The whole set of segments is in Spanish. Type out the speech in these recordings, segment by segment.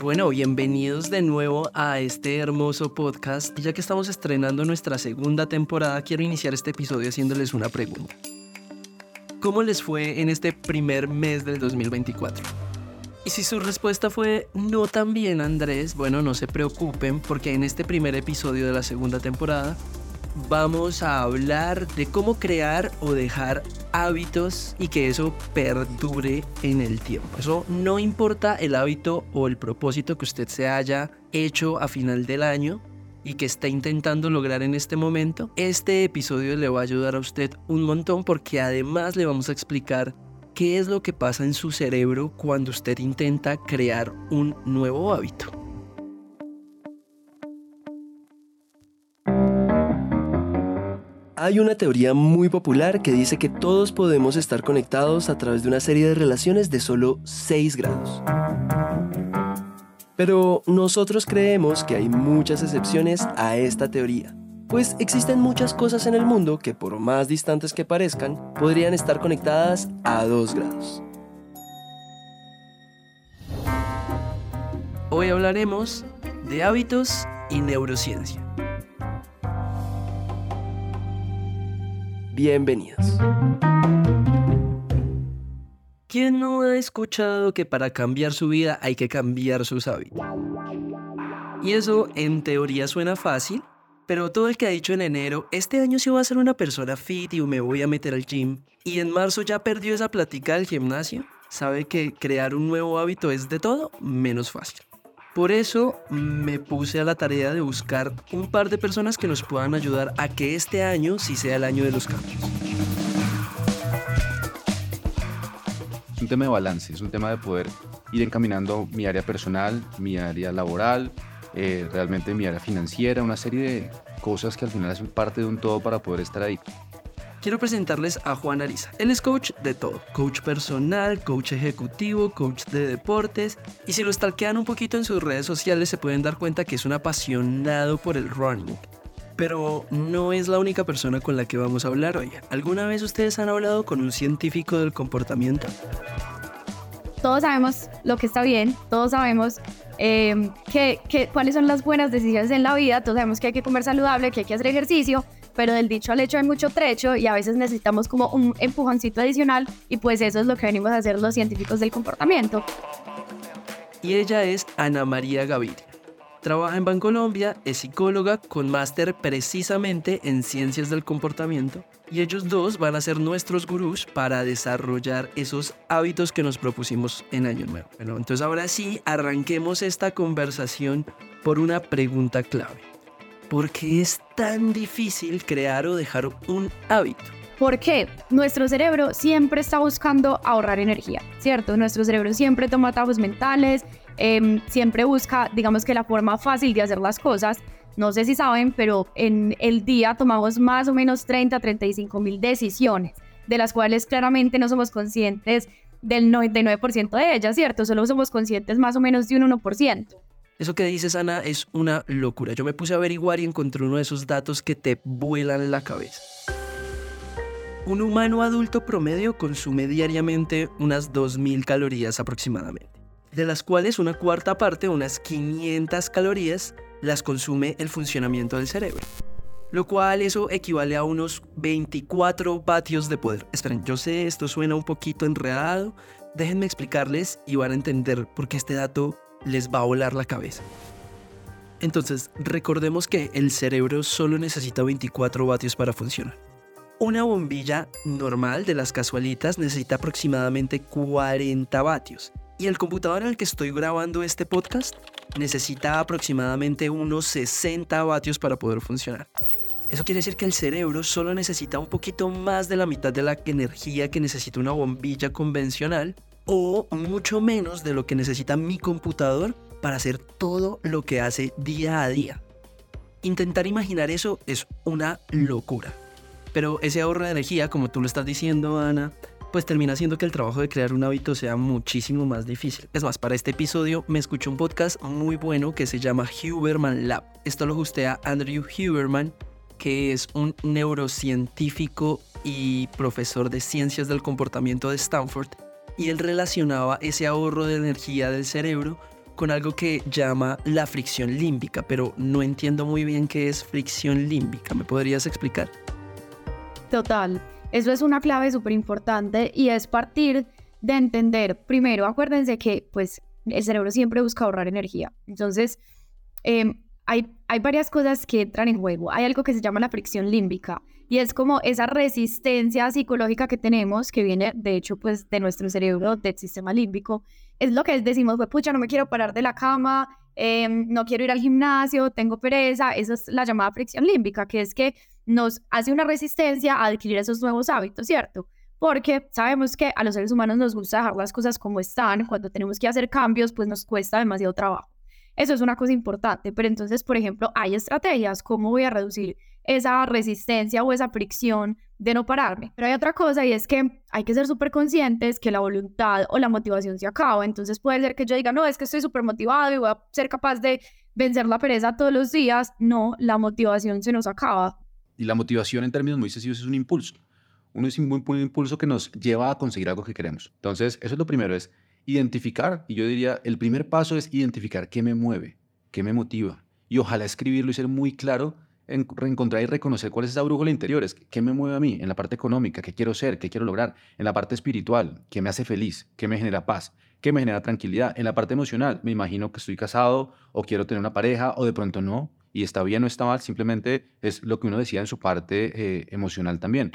Bueno, bienvenidos de nuevo a este hermoso podcast. Ya que estamos estrenando nuestra segunda temporada, quiero iniciar este episodio haciéndoles una pregunta. ¿Cómo les fue en este primer mes del 2024? Y si su respuesta fue no tan bien, Andrés, bueno, no se preocupen porque en este primer episodio de la segunda temporada vamos a hablar de cómo crear o dejar hábitos y que eso perdure en el tiempo. Eso no importa el hábito o el propósito que usted se haya hecho a final del año y que está intentando lograr en este momento. Este episodio le va a ayudar a usted un montón porque además le vamos a explicar qué es lo que pasa en su cerebro cuando usted intenta crear un nuevo hábito. Hay una teoría muy popular que dice que todos podemos estar conectados a través de una serie de relaciones de solo 6 grados. Pero nosotros creemos que hay muchas excepciones a esta teoría, pues existen muchas cosas en el mundo que por más distantes que parezcan, podrían estar conectadas a 2 grados. Hoy hablaremos de hábitos y neurociencia. Bienvenidos. ¿Quién no ha escuchado que para cambiar su vida hay que cambiar sus hábitos? Y eso en teoría suena fácil, pero todo el que ha dicho en enero, este año sí voy a ser una persona fit y me voy a meter al gym, y en marzo ya perdió esa plática del gimnasio, sabe que crear un nuevo hábito es de todo menos fácil. Por eso me puse a la tarea de buscar un par de personas que nos puedan ayudar a que este año sí sea el año de los cambios. Es un tema de balance, es un tema de poder ir encaminando mi área personal, mi área laboral, eh, realmente mi área financiera, una serie de cosas que al final hacen parte de un todo para poder estar ahí quiero presentarles a Juan Ariza. Él es coach de todo, coach personal, coach ejecutivo, coach de deportes, y si lo stalkean un poquito en sus redes sociales se pueden dar cuenta que es un apasionado por el running. Pero no es la única persona con la que vamos a hablar hoy. ¿Alguna vez ustedes han hablado con un científico del comportamiento? Todos sabemos lo que está bien, todos sabemos eh, cuáles son las buenas decisiones en la vida, todos sabemos que hay que comer saludable, que hay que hacer ejercicio, pero del dicho al hecho hay mucho trecho y a veces necesitamos como un empujoncito adicional y pues eso es lo que venimos a hacer los científicos del comportamiento. Y ella es Ana María Gaviria. Trabaja en Bancolombia, es psicóloga con máster precisamente en ciencias del comportamiento y ellos dos van a ser nuestros gurús para desarrollar esos hábitos que nos propusimos en Año Nuevo. Bueno, entonces ahora sí, arranquemos esta conversación por una pregunta clave. ¿Por qué es tan difícil crear o dejar un hábito? Porque nuestro cerebro siempre está buscando ahorrar energía, ¿cierto? Nuestro cerebro siempre toma atajos mentales, em, siempre busca, digamos que la forma fácil de hacer las cosas. No sé si saben, pero en el día tomamos más o menos 30, 35 mil decisiones, de las cuales claramente no somos conscientes del 99% de ellas, ¿cierto? Solo somos conscientes más o menos de un 1%. Eso que dices, Ana, es una locura. Yo me puse a averiguar y encontré uno de esos datos que te vuelan la cabeza. Un humano adulto promedio consume diariamente unas 2.000 calorías aproximadamente, de las cuales una cuarta parte, unas 500 calorías, las consume el funcionamiento del cerebro. Lo cual eso equivale a unos 24 vatios de poder. Esperen, yo sé, esto suena un poquito enredado. Déjenme explicarles y van a entender por qué este dato les va a volar la cabeza. Entonces, recordemos que el cerebro solo necesita 24 vatios para funcionar. Una bombilla normal de las casualitas necesita aproximadamente 40 vatios. Y el computador en el que estoy grabando este podcast necesita aproximadamente unos 60 vatios para poder funcionar. Eso quiere decir que el cerebro solo necesita un poquito más de la mitad de la energía que necesita una bombilla convencional o mucho menos de lo que necesita mi computador para hacer todo lo que hace día a día. Intentar imaginar eso es una locura. Pero ese ahorro de energía, como tú lo estás diciendo, Ana, pues termina haciendo que el trabajo de crear un hábito sea muchísimo más difícil. Es más, para este episodio me escuché un podcast muy bueno que se llama Huberman Lab. Esto lo a Andrew Huberman, que es un neurocientífico y profesor de ciencias del comportamiento de Stanford y él relacionaba ese ahorro de energía del cerebro con algo que llama la fricción límbica, pero no entiendo muy bien qué es fricción límbica. ¿Me podrías explicar? Total, eso es una clave súper importante y es partir de entender, primero, acuérdense que pues el cerebro siempre busca ahorrar energía. Entonces, em, hay, hay varias cosas que entran en juego. Hay algo que se llama la fricción límbica y es como esa resistencia psicológica que tenemos, que viene de hecho pues de nuestro cerebro, del sistema límbico. Es lo que decimos, pues pucha, no me quiero parar de la cama, em, no quiero ir al gimnasio, tengo pereza. Esa es la llamada fricción límbica, que es que nos hace una resistencia a adquirir esos nuevos hábitos, ¿cierto? Porque sabemos que a los seres humanos nos gusta dejar las cosas como están. Cuando tenemos que hacer cambios, pues nos cuesta demasiado trabajo. Eso es una cosa importante, pero entonces, por ejemplo, hay estrategias, ¿cómo voy a reducir esa resistencia o esa fricción de no pararme? Pero hay otra cosa y es que hay que ser súper conscientes que la voluntad o la motivación se acaba. Entonces puede ser que yo diga, no, es que estoy súper motivado y voy a ser capaz de vencer la pereza todos los días. No, la motivación se nos acaba. Y la motivación en términos muy sencillos es un impulso. Uno es un, un impulso que nos lleva a conseguir algo que queremos. Entonces, eso es lo primero, es identificar, y yo diría, el primer paso es identificar qué me mueve, qué me motiva, y ojalá escribirlo y ser muy claro en reencontrar y reconocer cuál es esa brújula interior, es qué me mueve a mí en la parte económica, qué quiero ser, qué quiero lograr, en la parte espiritual, qué me hace feliz, qué me genera paz, qué me genera tranquilidad, en la parte emocional, me imagino que estoy casado o quiero tener una pareja o de pronto no, y está bien o está mal, simplemente es lo que uno decía en su parte eh, emocional también.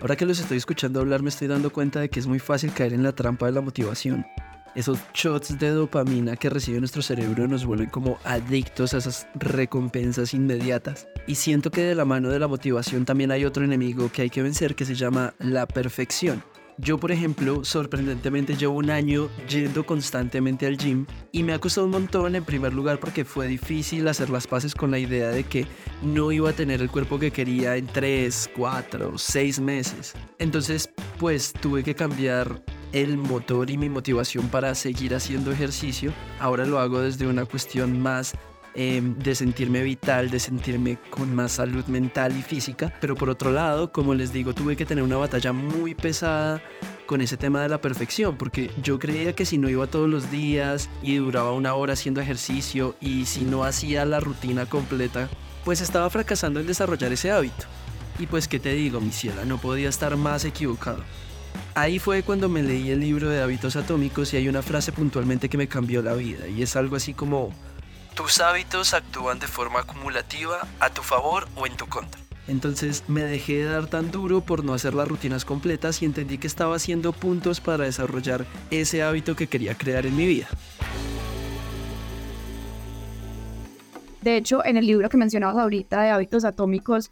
Ahora que los estoy escuchando hablar me estoy dando cuenta de que es muy fácil caer en la trampa de la motivación. Esos shots de dopamina que recibe nuestro cerebro nos vuelven como adictos a esas recompensas inmediatas. Y siento que de la mano de la motivación también hay otro enemigo que hay que vencer que se llama la perfección. Yo, por ejemplo, sorprendentemente llevo un año yendo constantemente al gym y me ha costado un montón en primer lugar porque fue difícil hacer las paces con la idea de que no iba a tener el cuerpo que quería en 3, 4, 6 meses. Entonces, pues tuve que cambiar el motor y mi motivación para seguir haciendo ejercicio. Ahora lo hago desde una cuestión más Em, de sentirme vital, de sentirme con más salud mental y física. Pero por otro lado, como les digo, tuve que tener una batalla muy pesada con ese tema de la perfección, porque yo creía que si no iba todos los días y duraba una hora haciendo ejercicio y si no hacía la rutina completa, pues estaba fracasando en desarrollar ese hábito. Y pues, ¿qué te digo, mi ciela? No podía estar más equivocado. Ahí fue cuando me leí el libro de hábitos atómicos y hay una frase puntualmente que me cambió la vida y es algo así como tus hábitos actúan de forma acumulativa a tu favor o en tu contra. Entonces me dejé de dar tan duro por no hacer las rutinas completas y entendí que estaba haciendo puntos para desarrollar ese hábito que quería crear en mi vida. De hecho, en el libro que mencionabas ahorita de hábitos atómicos,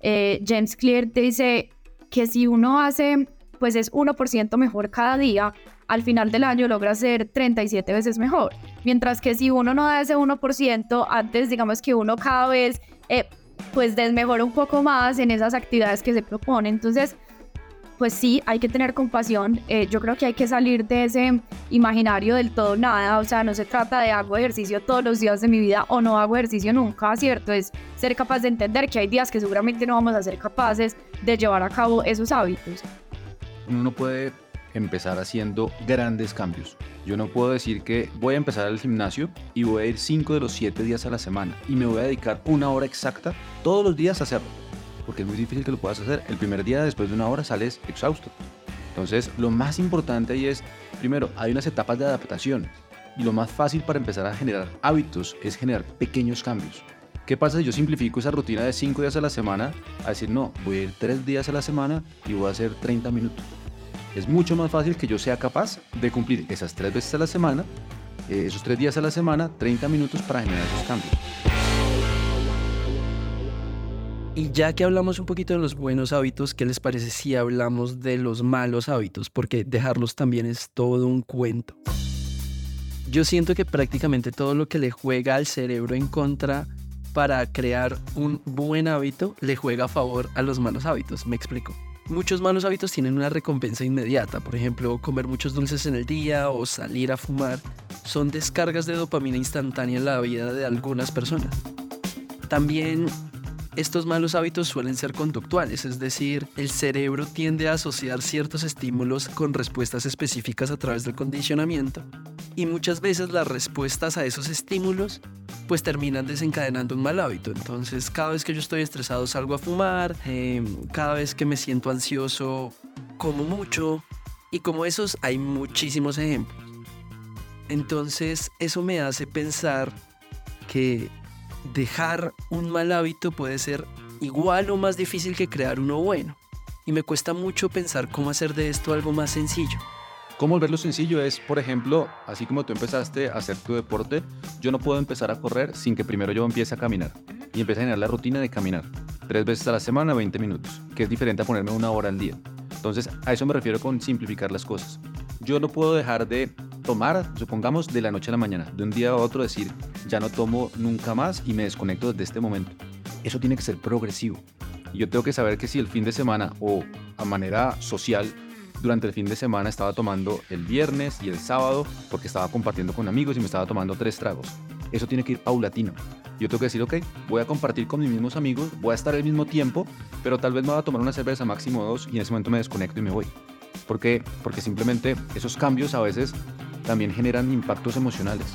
eh, James Clear dice que si uno hace, pues es 1% mejor cada día, al final del año logra ser 37 veces mejor. Mientras que si uno no da ese 1%, antes digamos que uno cada vez eh, pues desmejora un poco más en esas actividades que se propone. Entonces, pues sí, hay que tener compasión. Eh, yo creo que hay que salir de ese imaginario del todo nada. O sea, no se trata de hago ejercicio todos los días de mi vida o no hago ejercicio nunca, ¿cierto? Es ser capaz de entender que hay días que seguramente no vamos a ser capaces de llevar a cabo esos hábitos. Uno no puede empezar haciendo grandes cambios. Yo no puedo decir que voy a empezar el gimnasio y voy a ir 5 de los 7 días a la semana y me voy a dedicar una hora exacta todos los días a hacerlo. Porque es muy difícil que lo puedas hacer. El primer día después de una hora sales exhausto. Entonces, lo más importante ahí es, primero, hay unas etapas de adaptación. Y lo más fácil para empezar a generar hábitos es generar pequeños cambios. ¿Qué pasa si yo simplifico esa rutina de 5 días a la semana a decir, no, voy a ir 3 días a la semana y voy a hacer 30 minutos? es mucho más fácil que yo sea capaz de cumplir esas tres veces a la semana, eh, esos tres días a la semana, 30 minutos para generar esos cambios. Y ya que hablamos un poquito de los buenos hábitos, ¿qué les parece si hablamos de los malos hábitos? Porque dejarlos también es todo un cuento. Yo siento que prácticamente todo lo que le juega al cerebro en contra para crear un buen hábito le juega a favor a los malos hábitos. Me explico. Muchos malos hábitos tienen una recompensa inmediata, por ejemplo, comer muchos dulces en el día o salir a fumar, son descargas de dopamina instantánea en la vida de algunas personas. También estos malos hábitos suelen ser conductuales, es decir, el cerebro tiende a asociar ciertos estímulos con respuestas específicas a través del condicionamiento. Y muchas veces las respuestas a esos estímulos pues terminan desencadenando un mal hábito. Entonces cada vez que yo estoy estresado salgo a fumar, em, cada vez que me siento ansioso como mucho. Y como esos hay muchísimos ejemplos. Entonces eso me hace pensar que dejar un mal hábito puede ser igual o más difícil que crear uno bueno. Y me cuesta mucho pensar cómo hacer de esto algo más sencillo. ¿Cómo volverlo sencillo? Es, por ejemplo, así como tú empezaste a hacer tu deporte, yo no puedo empezar a correr sin que primero yo empiece a caminar. Y empiece a generar la rutina de caminar. Tres veces a la semana, 20 minutos, que es diferente a ponerme una hora al día. Entonces, a eso me refiero con simplificar las cosas. Yo no puedo dejar de tomar, supongamos, de la noche a la mañana, de un día a otro decir, ya no tomo nunca más y me desconecto desde este momento. Eso tiene que ser progresivo. Yo tengo que saber que si el fin de semana o a manera social, durante el fin de semana estaba tomando el viernes y el sábado porque estaba compartiendo con amigos y me estaba tomando tres tragos. Eso tiene que ir paulatino. Yo tengo que decir, ok, voy a compartir con mis mismos amigos, voy a estar al mismo tiempo, pero tal vez me voy a tomar una cerveza máximo dos y en ese momento me desconecto y me voy. ¿Por qué? Porque simplemente esos cambios a veces también generan impactos emocionales.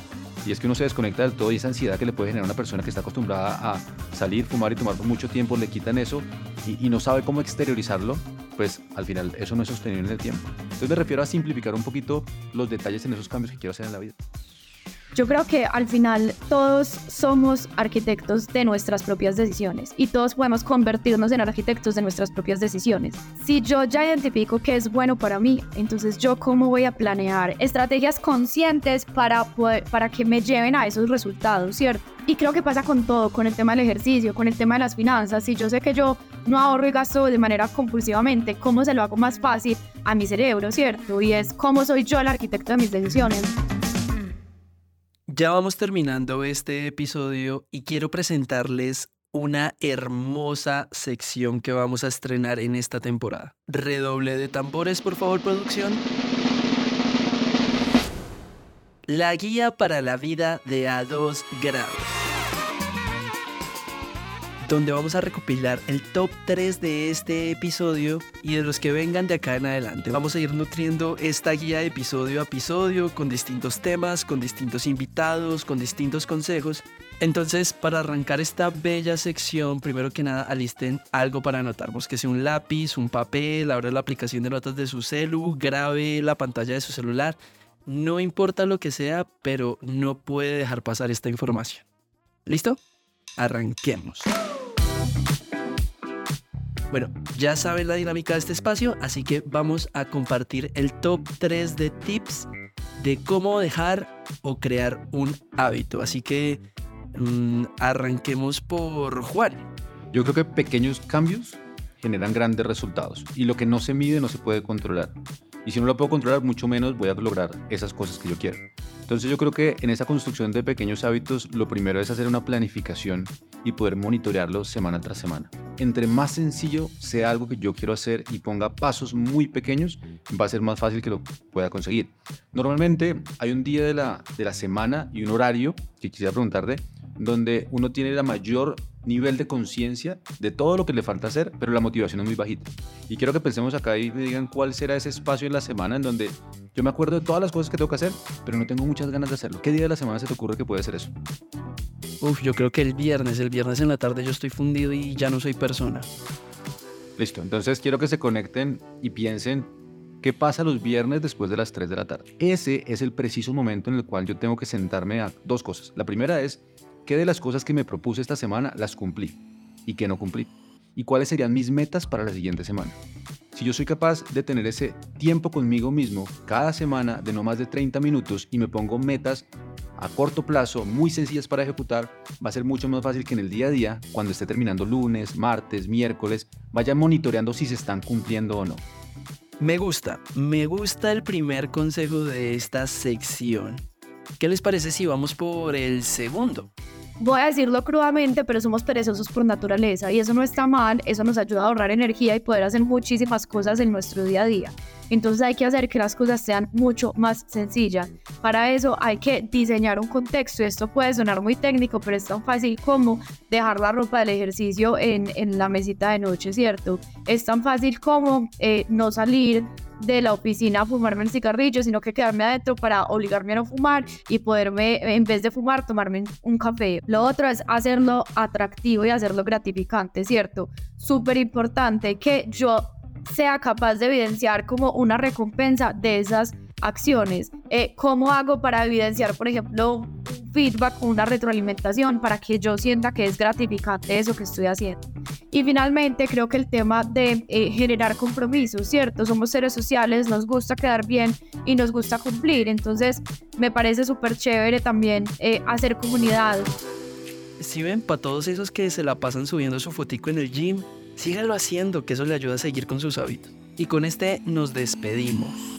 Y es que uno se desconecta del todo y esa ansiedad que le puede generar una persona que está acostumbrada a salir, fumar y tomar por mucho tiempo, le quitan eso y no sabe cómo exteriorizarlo, pues al final eso no es sostenible en el tiempo. Entonces me refiero a simplificar un poquito los detalles en esos cambios que quiero hacer en la vida. Yo creo que al final todos somos arquitectos de nuestras propias decisiones y todos podemos convertirnos en arquitectos de nuestras propias decisiones. Si yo ya identifico qué es bueno para mí, entonces yo cómo voy a planear estrategias conscientes para, para que me lleven a esos resultados, ¿cierto? Y creo que pasa con todo, con el tema del ejercicio, con el tema de las finanzas. Si yo sé que yo no ahorro y gasto de manera compulsivamente, ¿cómo se lo hago más fácil a mi cerebro, ¿cierto? Y es cómo soy yo el arquitecto de mis decisiones. Ya vamos terminando este episodio y quiero presentarles una hermosa sección que vamos a estrenar en esta temporada. Redoble de tambores, por favor, producción. La guía para la vida de a 2 grados donde vamos a recopilar el top 3 de este episodio y de los que vengan de acá en adelante. Vamos a ir nutriendo esta guía episodio a episodio con distintos temas, con distintos invitados, con distintos consejos. Entonces, para arrancar esta bella sección, primero que nada, alisten algo para anotar. Búsquese un lápiz, un papel, abra la aplicación de notas de su celu, grabe la pantalla de su celular. No importa lo que sea, pero no puede dejar pasar esta información. ¿Listo? Arranquemos. Bueno, ya saben la dinámica de este espacio, así que vamos a compartir el top 3 de tips de cómo dejar o crear un hábito. Así que mm, arranquemos por Juan. Yo creo que pequeños cambios generan grandes resultados y lo que no se mide no se puede controlar. Y si no lo puedo controlar, mucho menos voy a lograr esas cosas que yo quiero. Entonces yo creo que en esa construcción de pequeños hábitos, lo primero es hacer una planificación y poder monitorearlo semana tras semana. Entre más sencillo sea algo que yo quiero hacer y ponga pasos muy pequeños, va a ser más fácil que lo pueda conseguir. Normalmente hay un día de la, de la semana y un horario que quisiera preguntarte, donde uno tiene la mayor nivel de conciencia de todo lo que le falta hacer, pero la motivación es muy bajita. Y quiero que pensemos acá y me digan cuál será ese espacio en la semana en donde yo me acuerdo de todas las cosas que tengo que hacer, pero no tengo muchas ganas de hacerlo. ¿Qué día de la semana se te ocurre que puede ser eso? Uf, yo creo que el viernes, el viernes en la tarde yo estoy fundido y ya no soy persona. Listo, entonces quiero que se conecten y piensen qué pasa los viernes después de las 3 de la tarde. Ese es el preciso momento en el cual yo tengo que sentarme a dos cosas. La primera es qué de las cosas que me propuse esta semana las cumplí y qué no cumplí. Y cuáles serían mis metas para la siguiente semana. Si yo soy capaz de tener ese tiempo conmigo mismo cada semana de no más de 30 minutos y me pongo metas a corto plazo muy sencillas para ejecutar, va a ser mucho más fácil que en el día a día, cuando esté terminando lunes, martes, miércoles, vaya monitoreando si se están cumpliendo o no. Me gusta, me gusta el primer consejo de esta sección. ¿Qué les parece si vamos por el segundo? Voy a decirlo crudamente, pero somos perezosos por naturaleza y eso no está mal, eso nos ayuda a ahorrar energía y poder hacer muchísimas cosas en nuestro día a día. Entonces hay que hacer que las cosas sean mucho más sencillas. Para eso hay que diseñar un contexto. Esto puede sonar muy técnico, pero es tan fácil como dejar la ropa del ejercicio en, en la mesita de noche, ¿cierto? Es tan fácil como eh, no salir de la oficina a fumarme el cigarrillo, sino que quedarme adentro para obligarme a no fumar y poderme, en vez de fumar, tomarme un café. Lo otro es hacerlo atractivo y hacerlo gratificante, ¿cierto? Súper importante que yo sea capaz de evidenciar como una recompensa de esas acciones. Eh, ¿Cómo hago para evidenciar, por ejemplo, un feedback, una retroalimentación para que yo sienta que es gratificante eso que estoy haciendo? Y finalmente, creo que el tema de eh, generar compromisos, ¿cierto? Somos seres sociales, nos gusta quedar bien y nos gusta cumplir. Entonces, me parece súper chévere también eh, hacer comunidad. Si ven, para todos esos que se la pasan subiendo su fotico en el gym, síganlo haciendo, que eso le ayuda a seguir con sus hábitos. Y con este nos despedimos.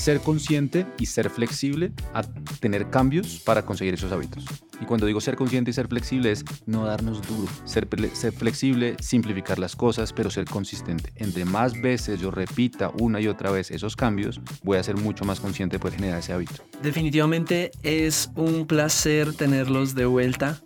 Ser consciente y ser flexible a tener cambios para conseguir esos hábitos. Y cuando digo ser consciente y ser flexible es no darnos duro, ser, ser, flexible, simplificar las cosas, pero ser consistente. Entre más veces yo repita una y otra vez esos cambios, voy a ser mucho más consciente de poder generar ese hábito. Definitivamente es un placer tenerlos de vuelta.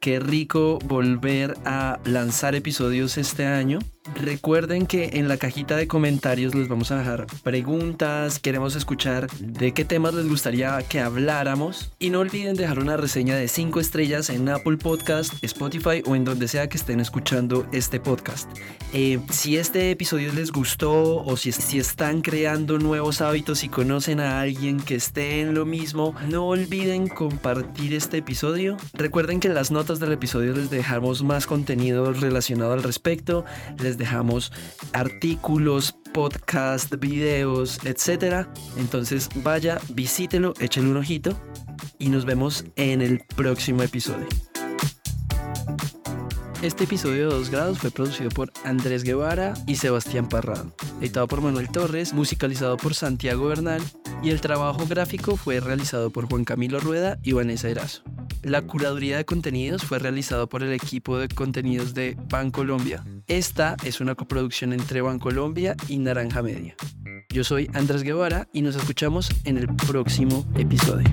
Qué rico volver a lanzar episodios este año. Recuerden que en la cajita de comentarios les vamos a dejar preguntas, queremos escuchar de qué temas les gustaría que habláramos y no olviden dejar una reseña de 5 estrellas en Apple Podcast, Spotify o en donde sea que estén escuchando este podcast. Eh, si este episodio les gustó o si, si están creando nuevos hábitos y conocen a alguien que esté en lo mismo, no olviden compartir este episodio. Recuerden que en las notas del episodio les dejamos más contenido relacionado al respecto. Dejamos artículos, podcast, videos, etc. Entonces vaya, visítelo, échale un ojito y nos vemos en el próximo episodio. Este episodio de 2 grados fue producido por Andrés Guevara y Sebastián Parrado, editado por Manuel Torres, musicalizado por Santiago Bernal y el trabajo gráfico fue realizado por Juan Camilo Rueda y Vanessa Erazo. La curaduría de contenidos fue realizado por el equipo de contenidos de Bancolombia. Esta es una coproducción entre Bancolombia y Naranja Media. Yo soy Andrés Guevara y nos escuchamos en el próximo episodio.